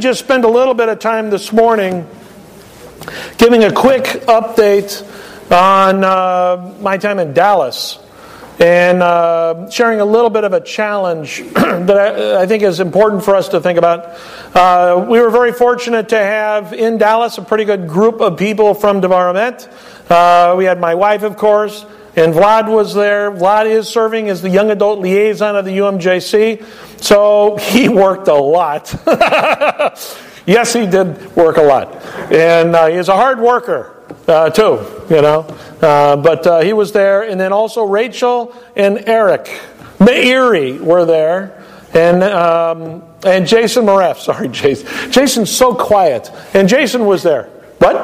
just spend a little bit of time this morning giving a quick update on uh, my time in Dallas and uh, sharing a little bit of a challenge that I, I, think is important for us to think about. Uh, we were very fortunate to have in Dallas a pretty good group of people from Devar Emet Uh, we had my wife, of course, and Vlad was there. Vlad is serving as the young adult liaison of the UMJC, so he worked a lot. yes, he did work a lot. And uh, he's a hard worker uh, too, you know. Uh, but uh, he was there, and then also Rachel and Eric Meiri were there, and um, and Jason Maref. Sorry, Jason. Jason's so quiet, and Jason was there. What?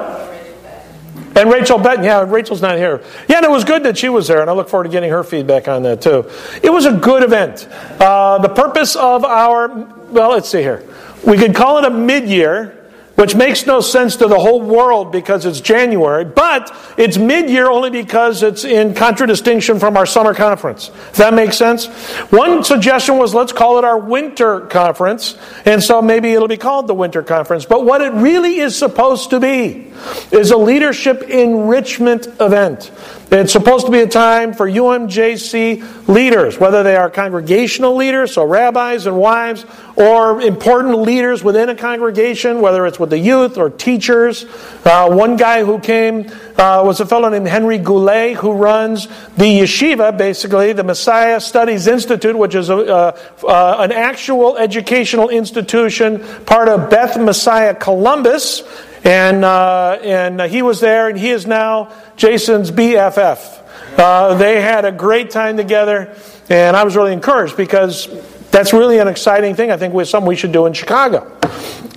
And Rachel Benton, yeah, Rachel's not here. Yeah, and it was good that she was there, and I look forward to getting her feedback on that too. It was a good event. Uh, the purpose of our, well, let's see here. We could call it a mid year which makes no sense to the whole world because it's January, but it's mid year only because it's in contradistinction from our summer conference. Does that make sense? One suggestion was let's call it our winter conference, and so maybe it'll be called the winter conference. But what it really is supposed to be is a leadership enrichment event. It's supposed to be a time for UMJC leaders, whether they are congregational leaders, so rabbis and wives, or important leaders within a congregation, whether it's with the youth or teachers. Uh, one guy who came uh, was a fellow named Henry Goulet, who runs the yeshiva, basically, the Messiah Studies Institute, which is a, uh, uh an actual educational institution, part of Beth Messiah Columbus. And, uh, and he was there, and he is now Jason's BFF. Uh, they had a great time together, and I was really encouraged because that's really an exciting thing. I think it's something we should do in Chicago.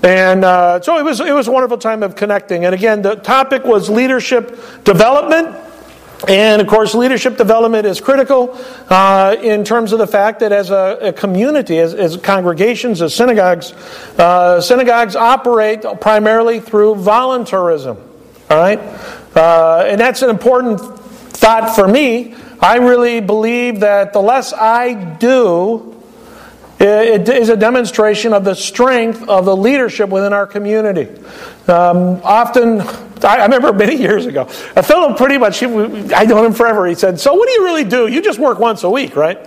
And uh, so it was, it was a wonderful time of connecting. And again, the topic was leadership development. And of course, leadership development is critical uh, in terms of the fact that as a, a community, as, as, congregations, as synagogues, uh, synagogues operate primarily through voluntarism. All right? Uh, and that's an important thought for me. I really believe that the less I do, it is a demonstration of the strength of the leadership within our community. Um, often, I remember many years ago, a fellow pretty much, I know him forever, he said, So, what do you really do? You just work once a week, right?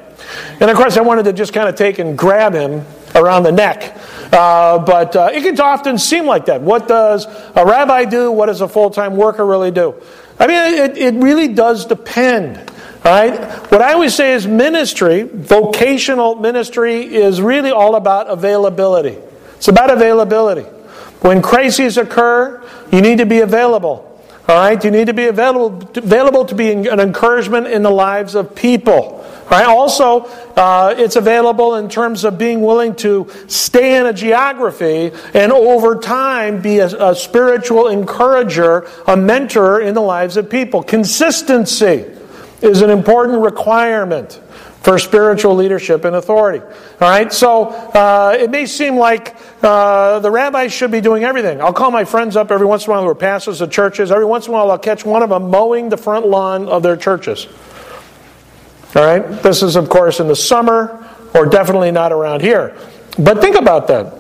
And of course, I wanted to just kind of take and grab him around the neck. Uh, but uh, it can often seem like that. What does a rabbi do? What does a full time worker really do? I mean, it, it really does depend. Right? What I always say is ministry, vocational ministry, is really all about availability. It's about availability. When crises occur, you need to be available. All right? You need to be available, available to be an encouragement in the lives of people. Right? Also, uh, it's available in terms of being willing to stay in a geography and over time be a, a spiritual encourager, a mentor in the lives of people. Consistency is an important requirement for spiritual leadership and authority. All right, so uh, it may seem like uh, the rabbis should be doing everything. I'll call my friends up every once in a while who are pastors of churches. Every once in a while, I'll catch one of them mowing the front lawn of their churches. All right, this is, of course, in the summer or definitely not around here. But think about that.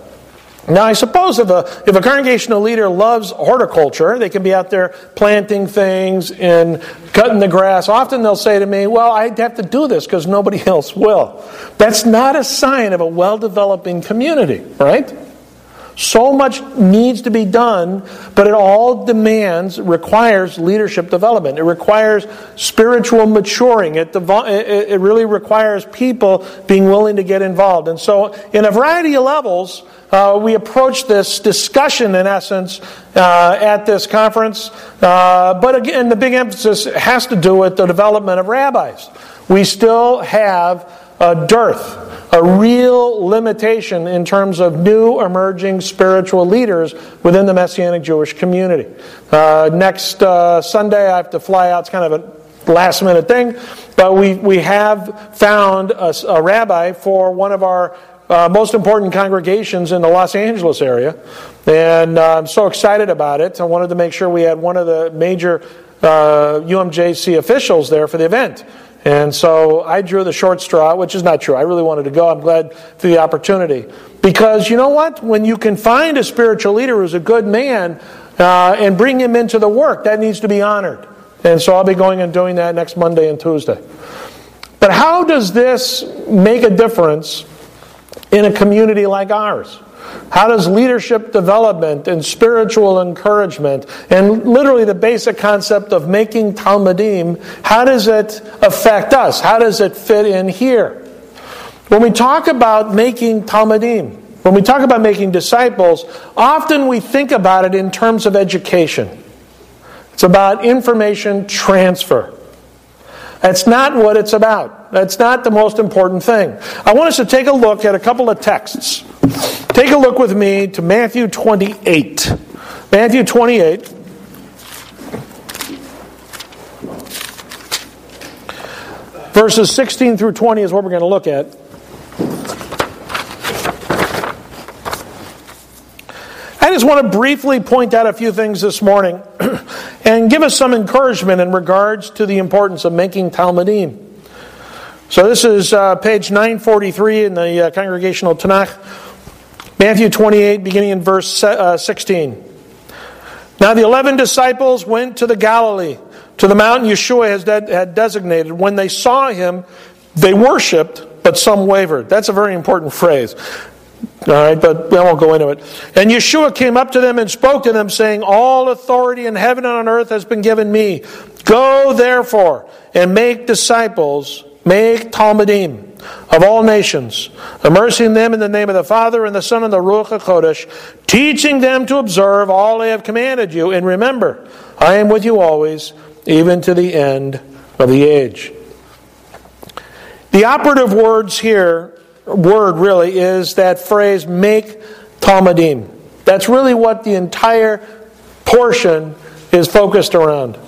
Now, I suppose if a, if a congregational leader loves horticulture, they can be out there planting things and cutting the grass. Often they'll say to me, Well, I'd have to do this because nobody else will. That's not a sign of a well developing community, right? So much needs to be done, but it all demands, requires leadership development. It requires spiritual maturing. It, it really requires people being willing to get involved. And so, in a variety of levels, uh, we approach this discussion, in essence, uh, at this conference. Uh, but again, the big emphasis has to do with the development of rabbis. We still have a dearth a real limitation in terms of new emerging spiritual leaders within the Messianic Jewish community. Uh, next uh, Sunday, I have to fly out. It's kind of a last minute thing, but we, we have found a, a rabbi for one of our uh, most important congregations in the Los Angeles area. And uh, I'm so excited about it. I wanted to make sure we had one of the major uh, UMJC officials there for the event. And so I drew the short straw, which is not true. I really wanted to go. I'm glad for the opportunity. Because you know what? When you can find a spiritual leader who's a good man uh, and bring him into the work, that needs to be honored. And so I'll be going and doing that next Monday and Tuesday. But how does this make a difference in a community like ours? How does leadership development and spiritual encouragement and literally the basic concept of making Talmidim, how does it affect us? How does it fit in here? When we talk about making Talmidim, when we talk about making disciples, often we think about it in terms of education. It's about information transfer. That's not what it's about. That's not the most important thing. I want us to take a look at a couple of texts. Take a look with me to Matthew 28. Matthew 28. Verses 16 through 20 is what we're going to look at. I just want to briefly point out a few things this morning and give us some encouragement in regards to the importance of making Talmidim. So this is uh, page 943 in the uh, Congregational Tanakh, Matthew 28, beginning in verse uh, 16. Now the eleven disciples went to the Galilee, to the mountain Yeshua had designated. When they saw him, they worshipped, but some wavered. That's a very important phrase. All right, but I won't go into it. And Yeshua came up to them and spoke to them, saying, All authority in heaven and on earth has been given me. Go therefore and make disciples Make Talmidim of all nations, immersing them in the name of the Father and the Son and the Ruach HaKodesh, teaching them to observe all I have commanded you. And remember, I am with you always, even to the end of the age. The operative words here, word really, is that phrase, make Talmidim. That's really what the entire portion is focused around.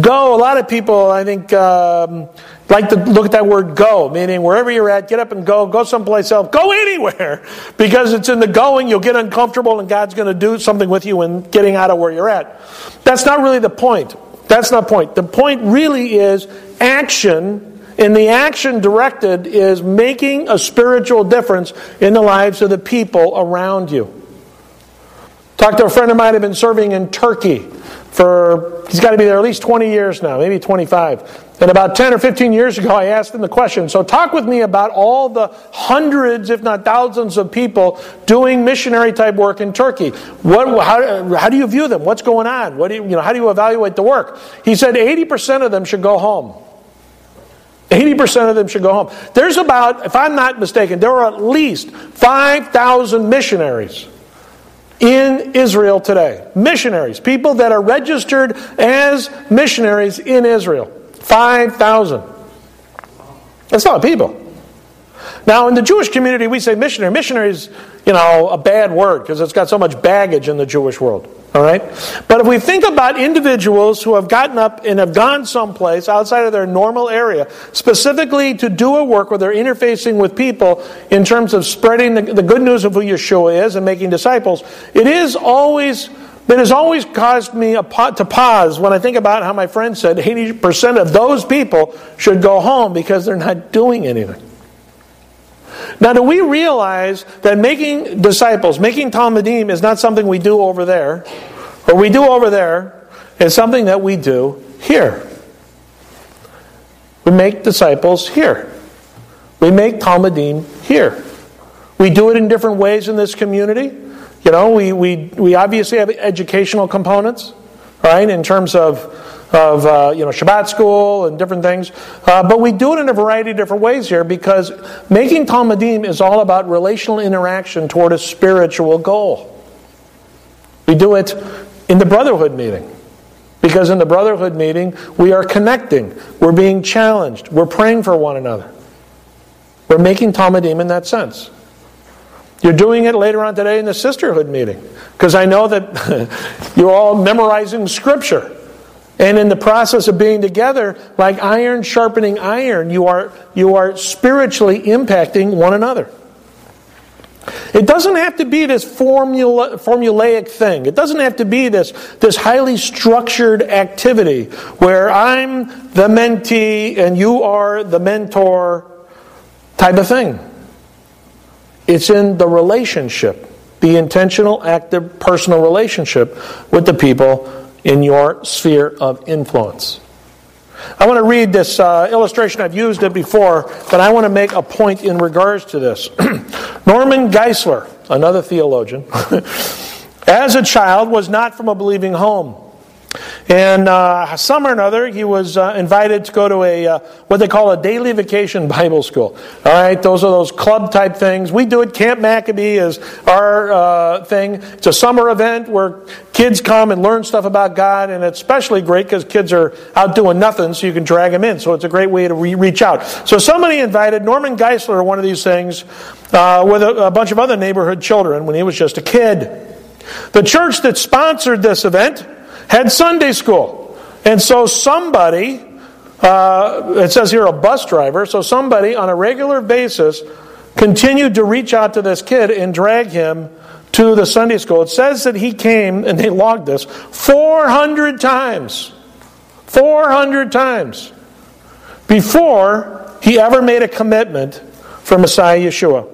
Go, a lot of people, I think, um, like to look at that word go, meaning wherever you're at, get up and go, go someplace else, go anywhere. Because it's in the going, you'll get uncomfortable and God's going to do something with you in getting out of where you're at. That's not really the point. That's not point. The point really is action, and the action directed is making a spiritual difference in the lives of the people around you. Talked to a friend of mine who had been serving in Turkey for, he's got to be there at least 20 years now, maybe 25. And about 10 or 15 years ago, I asked him the question so, talk with me about all the hundreds, if not thousands, of people doing missionary type work in Turkey. What, how, how do you view them? What's going on? What do you, you know, how do you evaluate the work? He said 80% of them should go home. 80% of them should go home. There's about, if I'm not mistaken, there are at least 5,000 missionaries in Israel today. Missionaries, people that are registered as missionaries in Israel. 5,000. That's a lot of people. Now, in the Jewish community, we say missionary. Missionary is, you know, a bad word because it's got so much baggage in the Jewish world. All right? But if we think about individuals who have gotten up and have gone someplace outside of their normal area, specifically to do a work where they're interfacing with people in terms of spreading the, the good news of who Yeshua is and making disciples, it is always it has always caused me to pause when I think about how my friend said 80% of those people should go home because they're not doing anything. Now, do we realize that making disciples, making Talmidim, is not something we do over there, or we do over there, it's something that we do here. We make disciples here. We make Talmidim here. We do it in different ways in this community. You know, we, we, we obviously have educational components, right, in terms of of uh, you know Shabbat school and different things. Uh, but we do it in a variety of different ways here because making Talmidim is all about relational interaction toward a spiritual goal. We do it in the brotherhood meeting. Because in the brotherhood meeting, we are connecting, we're being challenged, we're praying for one another. We're making Talmidim in that sense. You're doing it later on today in the sisterhood meeting because I know that you're all memorizing scripture. And in the process of being together, like iron sharpening iron, you are, you are spiritually impacting one another. It doesn't have to be this formula, formulaic thing. It doesn't have to be this, this highly structured activity where I'm the mentee and you are the mentor type of thing. It's in the relationship, the intentional, active, personal relationship with the people in your sphere of influence. I want to read this uh, illustration. I've used it before, but I want to make a point in regards to this. Norman Geisler, another theologian, as a child was not from a believing home. And uh, some or another, he was uh, invited to go to a uh, what they call a daily vacation Bible school. All right, those are those club type things. We do it. Camp Maccabee is our uh, thing. It's a summer event where kids come and learn stuff about God, and it's especially great because kids are out doing nothing, so you can drag them in. So it's a great way to re- reach out. So somebody invited Norman Geisler to one of these things uh, with a, a bunch of other neighborhood children when he was just a kid. The church that sponsored this event had Sunday school. And so somebody, uh, it says here a bus driver, so somebody on a regular basis continued to reach out to this kid and drag him to the Sunday school. It says that he came, and they logged this, 400 times. 400 times before he ever made a commitment for Messiah Yeshua.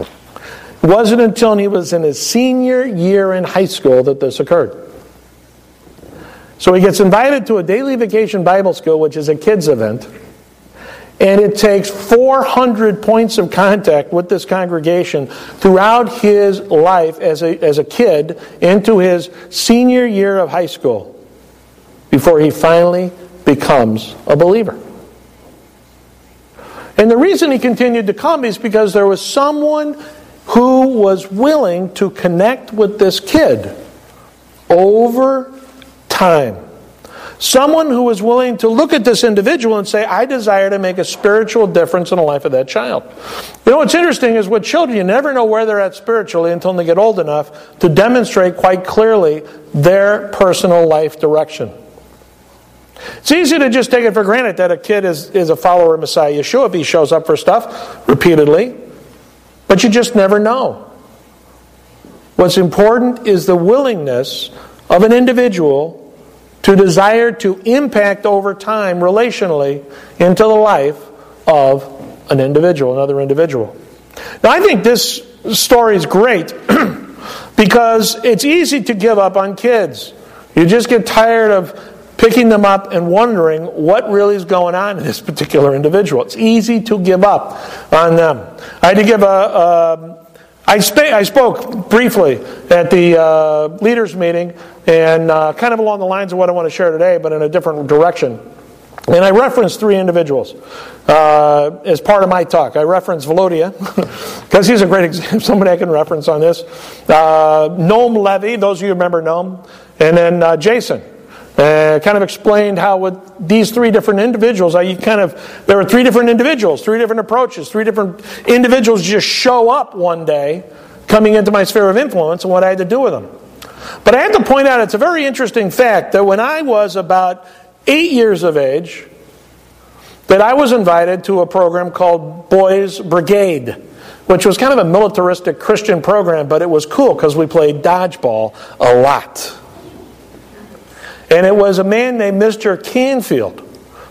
It wasn't until he was in his senior year in high school that this occurred. So he gets invited to a daily vacation Bible school, which is a kids' event. And it takes 400 points of contact with this congregation throughout his life as a, as a kid into his senior year of high school before he finally becomes a believer. And the reason he continued to come is because there was someone who was willing to connect with this kid over time. Someone who is willing to look at this individual and say, I desire to make a spiritual difference in the life of that child. You know what's interesting is with children, you never know where they're at spiritually until they get old enough to demonstrate quite clearly their personal life direction. It's easy to just take it for granted that a kid is, is a follower of Messiah Yeshua if he shows up for stuff repeatedly, but you just never know. What's important is the willingness of an individual to desire to impact over time relationally into the life of an individual, another individual. Now, I think this story is great because it's easy to give up on kids. You just get tired of picking them up and wondering what really is going on in this particular individual. It's easy to give up on them. I had to give a, a I, sp- I, spoke briefly at the uh, leaders' meeting, and uh, kind of along the lines of what I want to share today, but in a different direction. And I referenced three individuals uh, as part of my talk. I referenced Volodya, because he's a great example, somebody I can reference on this. Uh, Noam Levy, those of you remember Noam, and then uh, Jason. Uh, kind of explained how with these three different individuals, I kind of there were three different individuals, three different approaches, three different individuals just show up one day, coming into my sphere of influence, and what I had to do with them. But I have to point out it's a very interesting fact that when I was about eight years of age, that I was invited to a program called Boys Brigade, which was kind of a militaristic Christian program, but it was cool because we played dodgeball a lot. And it was a man named Mr. Canfield.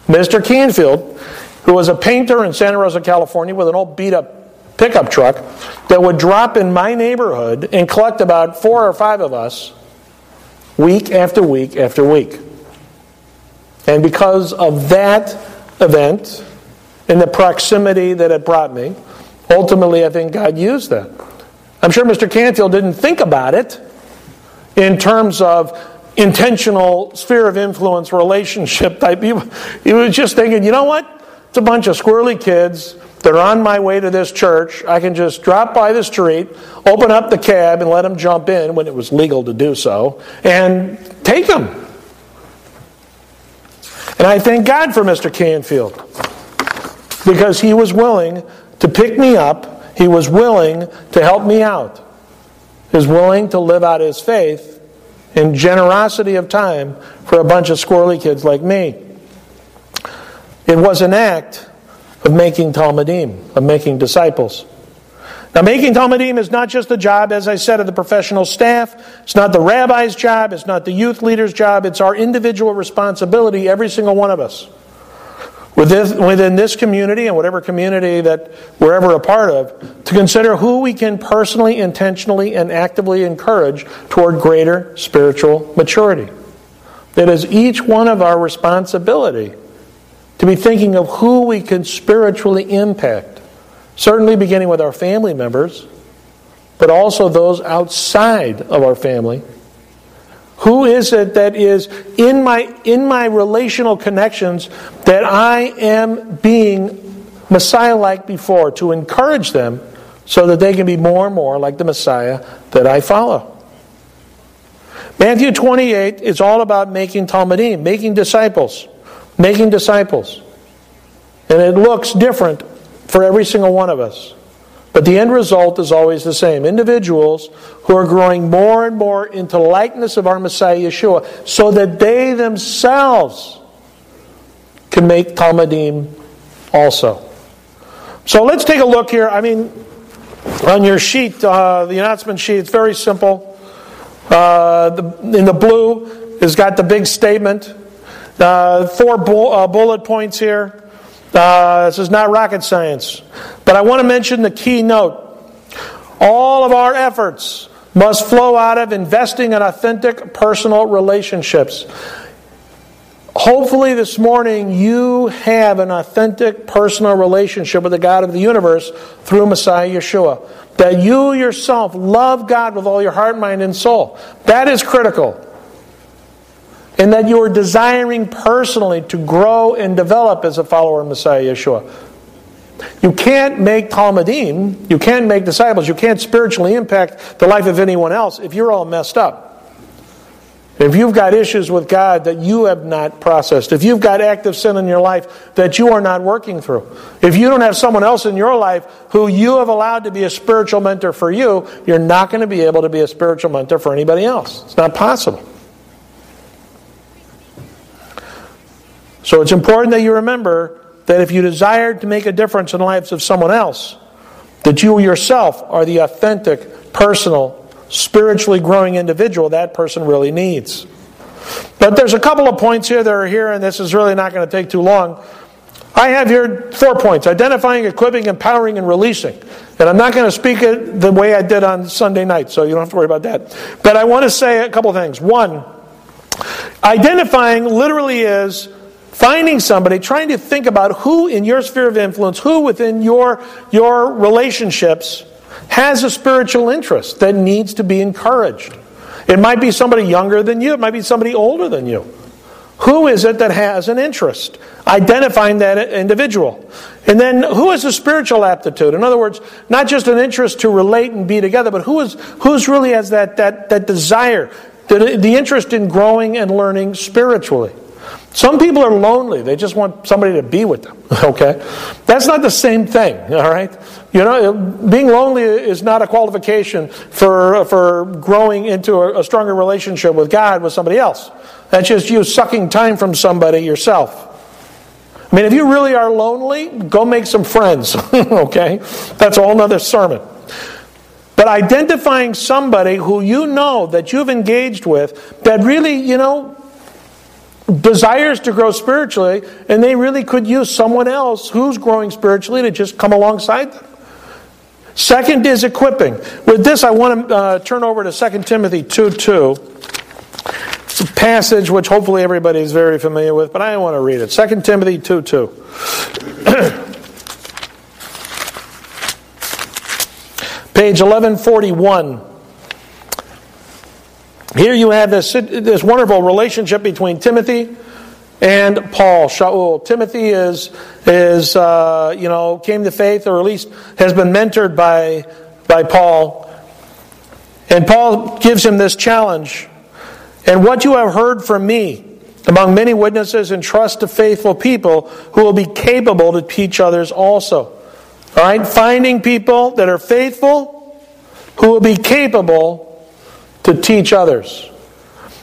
Mr. Canfield, who was a painter in Santa Rosa, California, with an old beat up pickup truck that would drop in my neighborhood and collect about four or five of us week after week after week. And because of that event and the proximity that it brought me, ultimately I think God used that. I'm sure Mr. Canfield didn't think about it in terms of intentional sphere of influence relationship type. He, was just thinking, you know what? It's a bunch of squirrely kids. They're on my way to this church. I can just drop by the street, open up the cab, and let them jump in when it was legal to do so, and take them. And I thank God for Mr. Canfield because he was willing to pick me up, he was willing to help me out, he was willing to live out his faith and generosity of time for a bunch of squirrely kids like me. It was an act of making Talmidim, of making disciples. Now, making Talmidim is not just the job, as I said, of the professional staff. It's not the rabbi's job. It's not the youth leader's job. It's our individual responsibility, every single one of us. Within this community and whatever community that we're ever a part of, to consider who we can personally, intentionally, and actively encourage toward greater spiritual maturity. That is each one of our responsibility to be thinking of who we can spiritually impact Certainly beginning with our family members, but also those outside of our family. Who is it that is in my, in my relational connections that I am being Messiah like before to encourage them so that they can be more and more like the Messiah that I follow? Matthew 28 is all about making Talmidim, making disciples, making disciples. And it looks different for every single one of us. But the end result is always the same individuals who are growing more and more into likeness of our Messiah Yeshua so that they themselves can make Talmidim also. So let's take a look here. I mean, on your sheet, uh, the announcement sheet, it's very simple. Uh, the, in the blue has got the big statement. Uh, four bu- uh, bullet points here. Uh, this is not rocket science. But I want to mention the key note. All of our efforts must flow out of investing in authentic personal relationships. Hopefully, this morning you have an authentic personal relationship with the God of the universe through Messiah Yeshua. That you yourself love God with all your heart, mind, and soul. That is critical and that you are desiring personally to grow and develop as a follower of Messiah Yeshua. You can't make Talmidim, you can't make disciples, you can't spiritually impact the life of anyone else if you're all messed up. If you've got issues with God that you have not processed, if you've got active sin in your life that you are not working through, if you don't have someone else in your life who you have allowed to be a spiritual mentor for you, you're not going to be able to be a spiritual mentor for anybody else. It's not possible. So it's important that you remember that if you desire to make a difference in the lives of someone else, that you yourself are the authentic, personal, spiritually growing individual that person really needs. But there's a couple of points here that are here, and this is really not going to take too long. I have here four points identifying, equipping, empowering, and releasing. And I'm not going to speak it the way I did on Sunday night, so you don't have to worry about that. But I want to say a couple of things. One, identifying literally is finding somebody, trying to think about who in your sphere of influence, who within your, your relationships has a spiritual interest that needs to be encouraged. It might be somebody younger than you, it might be somebody older than you. Who is it that has an interest? Identifying that individual. And then who has a spiritual aptitude? In other words, not just an interest to relate and be together, but who is who's really has that that that desire, the, the interest in growing and learning spiritually. Some people are lonely. They just want somebody to be with them. Okay? That's not the same thing, all right? You know, being lonely is not a qualification for, for growing into a, a stronger relationship with God with somebody else. That's just you sucking time from somebody yourself. I mean, if you really are lonely, go make some friends, okay? That's a whole sermon. But identifying somebody who you know that you've engaged with that really, you know, desires to grow spiritually, and they really could use someone else who's growing spiritually to just come alongside them. Second is equipping. With this, I want to uh, turn over to 2 Timothy 2 2. It's a passage which hopefully everybody is very familiar with, but I want to read it. 2 Timothy 2 2. Page 1141. Here you have this, this wonderful relationship between Timothy and Paul. Shaul. Timothy is, is uh, you know, came to faith or at least has been mentored by, by Paul. And Paul gives him this challenge. And what you have heard from me among many witnesses, entrust to faithful people who will be capable to teach others also. All right? Finding people that are faithful who will be capable to teach others.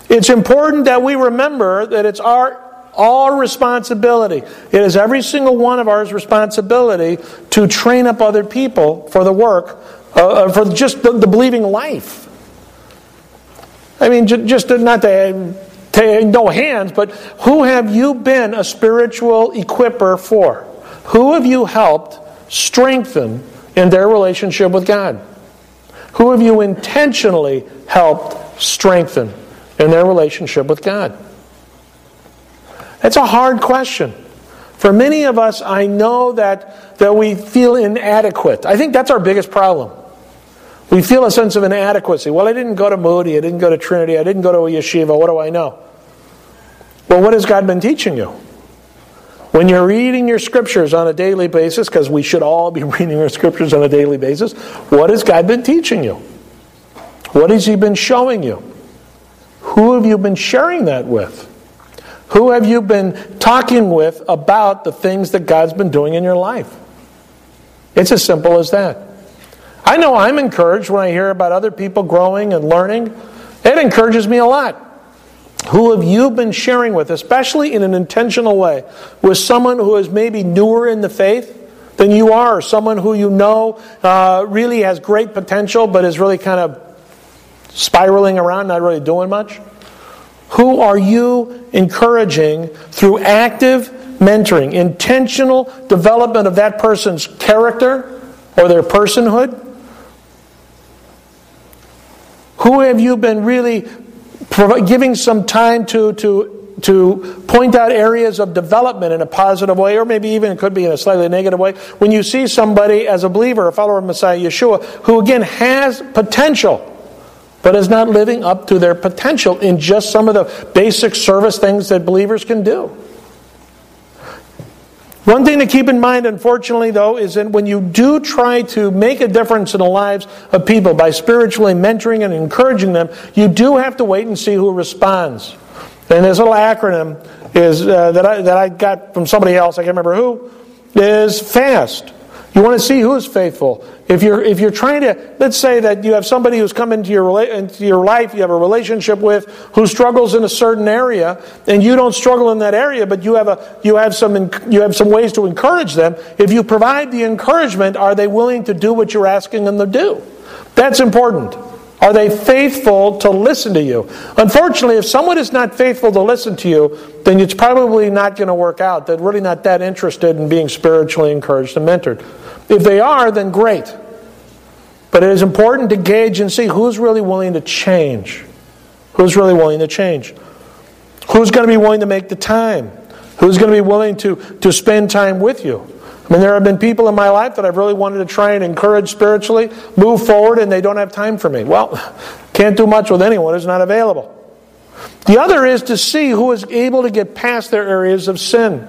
It's important that we remember that it's our all responsibility. It is every single one of ours responsibility to train up other people for the work uh, for just the, the, believing life. I mean, just not to, to no hands, but who have you been a spiritual equiper for? Who have you helped strengthen in their relationship with God? Who have you intentionally helped strengthen in their relationship with God? That's a hard question. For many of us, I know that, that we feel inadequate. I think that's our biggest problem. We feel a sense of inadequacy. Well, I didn't go to Moody, I didn't go to Trinity, I didn't go to a yeshiva, what do I know? Well, what has God been teaching you? When you're reading your scriptures on a daily basis, because we should all be reading our scriptures on a daily basis, what has God been teaching you? What has He been showing you? Who have you been sharing that with? Who have you been talking with about the things that God's been doing in your life? It's as simple as that. I know I'm encouraged when I hear about other people growing and learning. It encourages me a lot. Who have you been sharing with, especially in an intentional way, with someone who is maybe newer in the faith than you are, someone who you know uh, really has great potential but is really kind of spiraling around, not really doing much? Who are you encouraging through active mentoring, intentional development of that person's character or their personhood? Who have you been really giving some time to, to, to point out areas of development in a positive way, or maybe even it could be in a slightly negative way? When you see somebody as a believer, a follower of Messiah Yeshua, who again has potential but is not living up to their potential in just some of the basic service things that believers can do. One thing to keep in mind, unfortunately, though, is that when you do try to make a difference in the lives of people by spiritually mentoring and encouraging them, you do have to wait and see who responds. And this little acronym is uh, that, I, that I got from somebody else, I can't remember who, is FAST. You want to see who is faithful. If you're, if you're trying to, let's say that you have somebody who's come into your, into your life, you have a relationship with, who struggles in a certain area, and you don't struggle in that area, but you have, a, you have, some, you have some ways to encourage them. If you provide the encouragement, are they willing to do what you're asking them to do? That's important. Are they faithful to listen to you? Unfortunately, if someone is not faithful to listen to you, then it's probably not going to work out. They're really not that interested in being spiritually encouraged and mentored. If they are, then great. But it is important to gauge and see who's really willing to change. Who's really willing to change? Who's going to be willing to make the time? Who's going to be willing to, to spend time with you? I mean, there have been people in my life that I've really wanted to try and encourage spiritually, move forward, and they don't have time for me. Well, can't do much with anyone who's not available. The other is to see who is able to get past their areas of sin.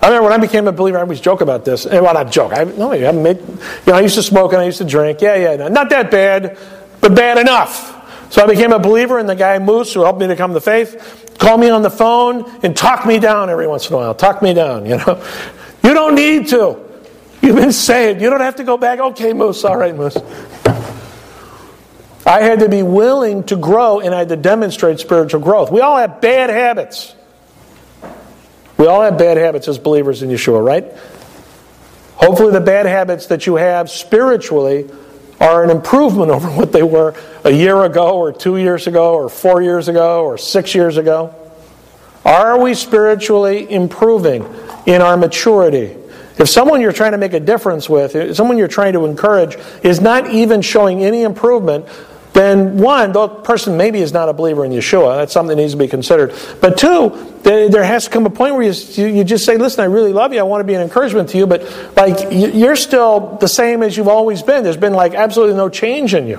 I remember when I became a believer, I always joke about this. Eh, well, not joke. I, no, I made, you know, I used to smoke and I used to drink. Yeah, yeah, not that bad, but bad enough. So I became a believer, and the guy Moose, who helped me to come to faith, called me on the phone and talked me down every once in a while. Talk me down, you know. You don't need to. You've been saved. You don't have to go back. Okay, Moose. All right, Moose. I had to be willing to grow and I had to demonstrate spiritual growth. We all have bad habits. We all have bad habits as believers in Yeshua, right? Hopefully, the bad habits that you have spiritually are an improvement over what they were a year ago, or two years ago, or four years ago, or six years ago. Are we spiritually improving in our maturity? If someone you're trying to make a difference with, someone you're trying to encourage, is not even showing any improvement, then one, the person maybe is not a believer in Yeshua. That's something that needs to be considered. But two, there has to come a point where you, you just say, listen, I really love you. I want to be an encouragement to you, but like you're still the same as you've always been. There's been like absolutely no change in you.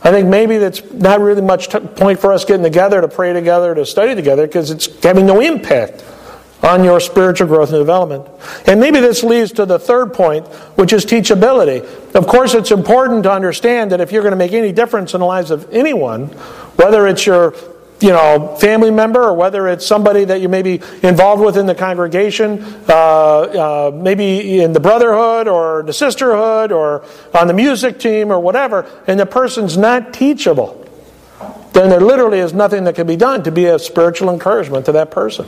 I think maybe that's not really much point for us getting together to pray together, to study together, because it's having no impact on your spiritual growth and development. And maybe this leads to the third point, which is teachability. Of course, it's important to understand that if you're going to make any difference in the lives of anyone, whether it's your you know, family member or whether it's somebody that you may be involved with in the congregation, uh, uh, maybe in the brotherhood or the sisterhood or on the music team or whatever, and the person's not teachable, then there literally is nothing that can be done to be a spiritual encouragement to that person.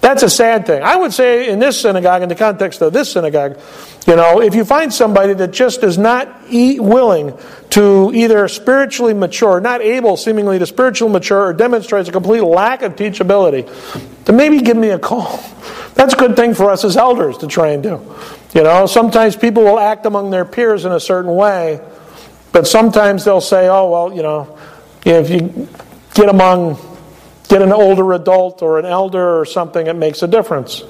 That's a sad thing. I would say in this synagogue, in the context of this synagogue, you know, if you find somebody that just is not e- willing to either spiritually mature, not able seemingly to spiritually mature, or demonstrates a complete lack of teachability, then maybe give me a call. That's a good thing for us as elders to try and do. You know, sometimes people will act among their peers in a certain way, but sometimes they'll say, oh, well, you know, if you get among get an older adult or an elder or something, it makes a difference.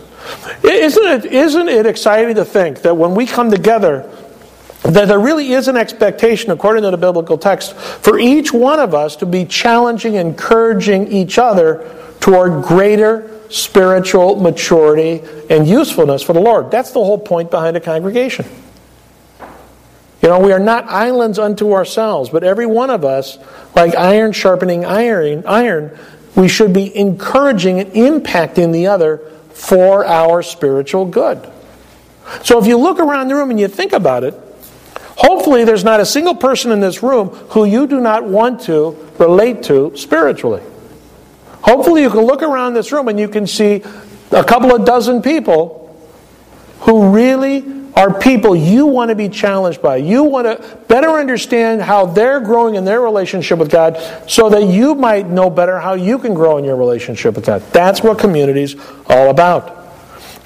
Isn't it, isn't it exciting to think that when we come together, that there really is an expectation, according to the biblical text, for each one of us to be challenging, encouraging each other toward greater spiritual maturity and usefulness for the Lord. That's the whole point behind a congregation. You know, we are not islands unto ourselves, but every one of us, like iron sharpening iron, iron we should be encouraging and impacting the other for our spiritual good. So if you look around the room and you think about it, hopefully there's not a single person in this room who you do not want to relate to spiritually. Hopefully you can look around this room and you can see a couple of dozen people who really are people you want to be challenged by. You want to better understand how they're growing in their relationship with God so that you might know better how you can grow in your relationship with God. That's what community's all about.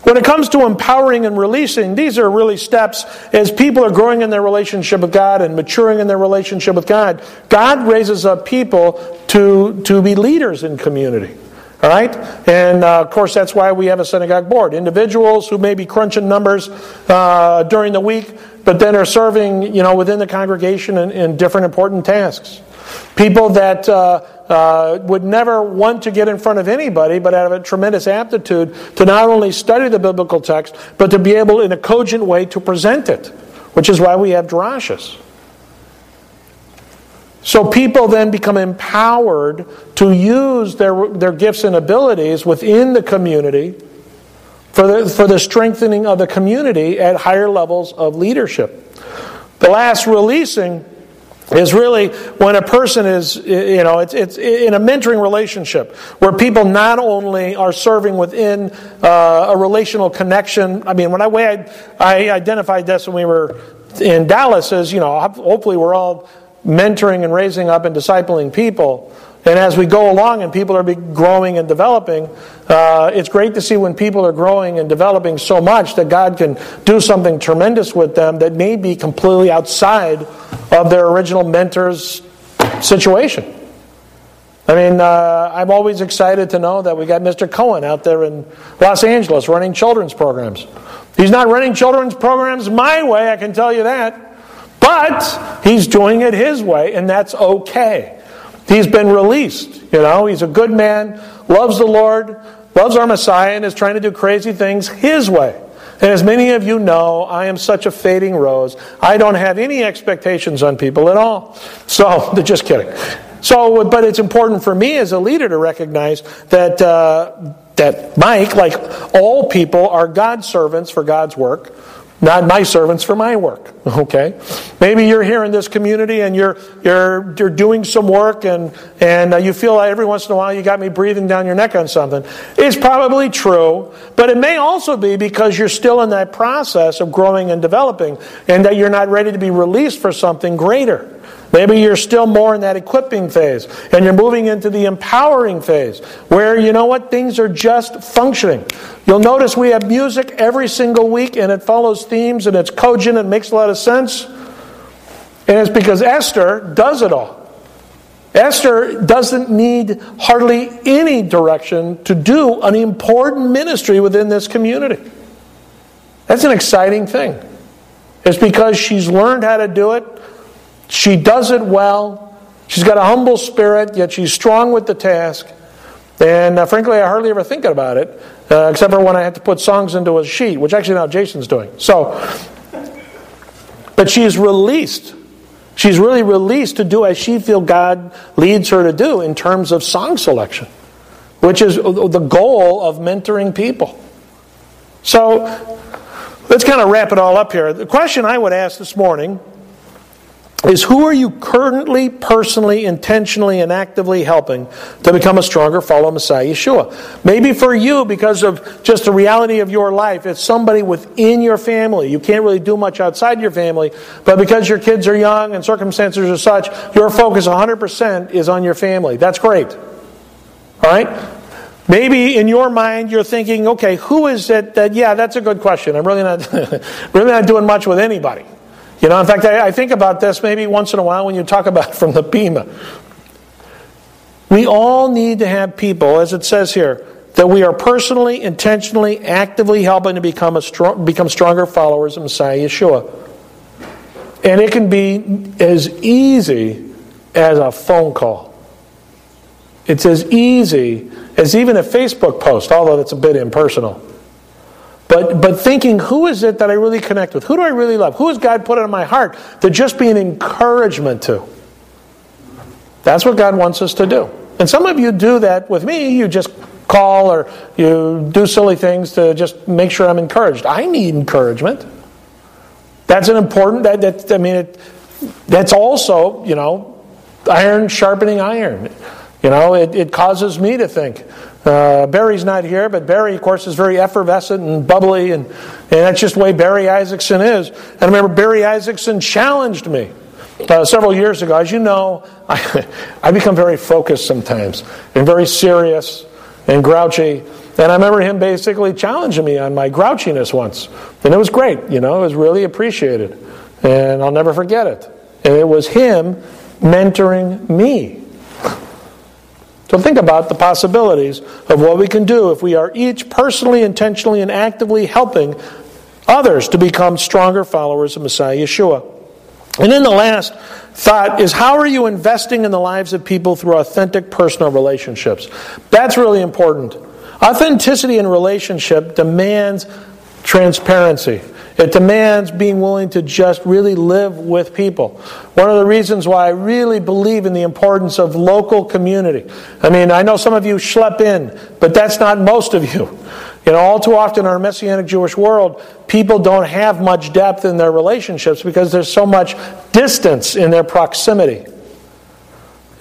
When it comes to empowering and releasing, these are really steps as people are growing in their relationship with God and maturing in their relationship with God. God raises up people to, to be leaders in community. All right? And uh, of course, that's why we have a synagogue board. Individuals who may be crunching numbers uh, during the week, but then are serving you know, within the congregation in, in different important tasks. People that uh, uh, would never want to get in front of anybody, but have a tremendous aptitude to not only study the biblical text, but to be able in a cogent way to present it, which is why we have drashas. So people then become empowered to use their, their gifts and abilities within the community for the, for the strengthening of the community at higher levels of leadership. The last releasing is really when a person is, you know, it's, it's in a mentoring relationship where people not only are serving within uh, a relational connection. I mean, when I way I, I identified this when we were in Dallas is, you know, hopefully we're all mentoring and raising up and discipling people. And as we go along and people are growing and developing, uh, it's great to see when people are growing and developing so much that God can do something tremendous with them that may be completely outside of their original mentor's situation. I mean, uh, I'm always excited to know that we got Mr. Cohen out there in Los Angeles running children's programs. He's not running children's programs my way, I can tell you that. But he's doing it his way, and that's okay. He's been released. You know, he's a good man, loves the Lord, loves our Messiah, and is trying to do crazy things his way. And as many of you know, I am such a fading rose. I don't have any expectations on people at all. So, just kidding. So, but it's important for me as a leader to recognize that uh, that Mike, like all people, are God's servants for God's work not my servants for my work. Okay? Maybe you're here in this community and you're, you're, you're doing some work and, and uh, you feel like every once in a while you got me breathing down your neck on something. It's probably true, but it may also be because you're still in that process of growing and developing and that you're not ready to be released for something greater. Maybe you're still more in that equipping phase and you're moving into the empowering phase where, you know what, things are just functioning. You'll notice we have music every single week and it follows themes and it's cogent and makes a lot of sense. And it's because Esther does it all. Esther doesn't need hardly any direction to do an important ministry within this community. That's an exciting thing. It's because she's learned how to do it she does it well. She's got a humble spirit, yet she's strong with the task. And uh, frankly, I hardly ever think about it, uh, except for when I have to put songs into a sheet, which actually now Jason's doing. So, but she's released. She's really released to do as she feels God leads her to do in terms of song selection, which is the goal of mentoring people. So, let's kind of wrap it all up here. The question I would ask this morning is who are you currently, personally, intentionally, and actively helping to become a stronger follower of Messiah Yeshua? Maybe for you, because of just the reality of your life, it's somebody within your family. You can't really do much outside your family, but because your kids are young and circumstances are such, your focus 100% is on your family. That's great. All right? Maybe in your mind you're thinking, okay, who is it that, yeah, that's a good question. I'm really not, really not doing much with anybody. You know, in fact, I, I think about this maybe once in a while when you talk about from the bimah. We all need to have people, as it says here, that we are personally, intentionally, actively helping to become, a strong, become stronger followers of Messiah Yeshua. And it can be as easy as a phone call. It's as easy as even a Facebook post, although that's a bit impersonal. But, but thinking, who is it that I really connect with? Who do I really love? Who has God put in my heart to just be an encouragement to? That's what God wants us to do. And some of you do that with me. You just call or you do silly things to just make sure I'm encouraged. I need encouragement. That's an important, that, that I mean, it, that's also, you know, iron sharpening iron. You know, it, it causes me to think, uh, Barry's not here, but Barry, of course, is very effervescent and bubbly, and, and that's just the way Barry Isaacson is. And I remember Barry Isaacson challenged me uh, several years ago. As you know, I, I become very focused sometimes and very serious and grouchy. And I remember him basically challenging me on my grouchiness once. And it was great, you know, it was really appreciated. And I'll never forget it. And it was him mentoring me. So think about the possibilities of what we can do if we are each personally, intentionally, and actively helping others to become stronger followers of Messiah Yeshua. And then the last thought is how are you investing in the lives of people through authentic personal relationships? That's really important. Authenticity in relationship demands transparency. It demands being willing to just really live with people. One of the reasons why I really believe in the importance of local community. I mean, I know some of you schlep in, but that's not most of you. You know, all too often in our Messianic Jewish world, people don't have much depth in their relationships because there's so much distance in their proximity.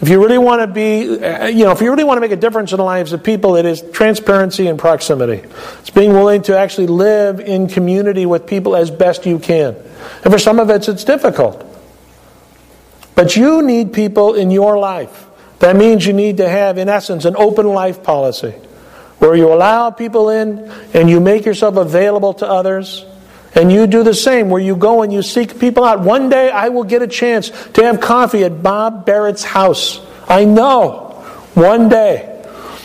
If you really want to be, uh, you know, if you really want to make a difference in the lives of people, it is transparency and proximity. It's being willing to actually live in community with people as best you can. And for some of us, it's difficult. But you need people in your life. That means you need to have, in essence, an open life policy where you allow people in and you make yourself available to others and you do the same, where you go and you seek people out. One day I will get a chance to have coffee at Bob Barrett's house. I know. One day.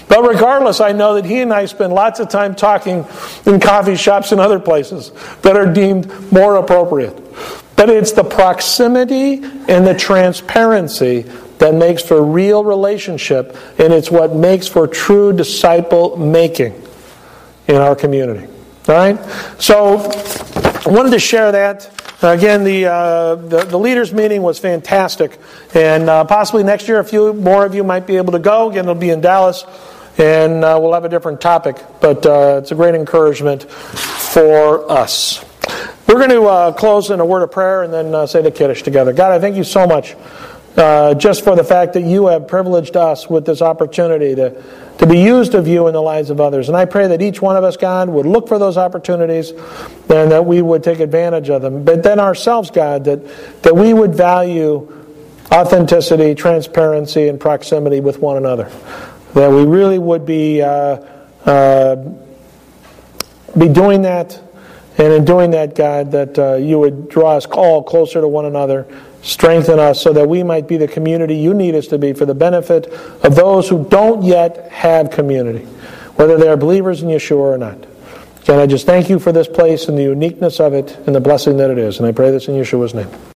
But regardless, I know that he and I spend lots of time talking in coffee shops and other places that are deemed more appropriate. But it's the proximity and the transparency that makes for real relationship, and it's what makes for true disciple making in our community. All right? So I wanted to share that. Again, the, uh, the, the, leaders' meeting was fantastic. And uh, possibly next year, a few more of you might be able to go. Again, it'll be in Dallas. And uh, we'll have a different topic. But uh, it's a great encouragement for us. We're going to uh, close in a word of prayer and then uh, say the Kiddush together. God, I thank you so much just for the fact that you have privileged us with this opportunity to to be used of you in the lives of others. And I pray that each one of us, God, would look for those opportunities and that we would take advantage of them. But then ourselves, God, that, that we would value authenticity, transparency, and proximity with one another. That we really would be, uh, uh, be doing that. And in doing that, God, that uh, you would draw us all closer to one another Strengthen us so that we might be the community you need us to be for the benefit of those who don't yet have community, whether they are believers in Yeshua or not. And I just thank you for this place and the uniqueness of it and the blessing that it is. And I pray this in Yeshua's name.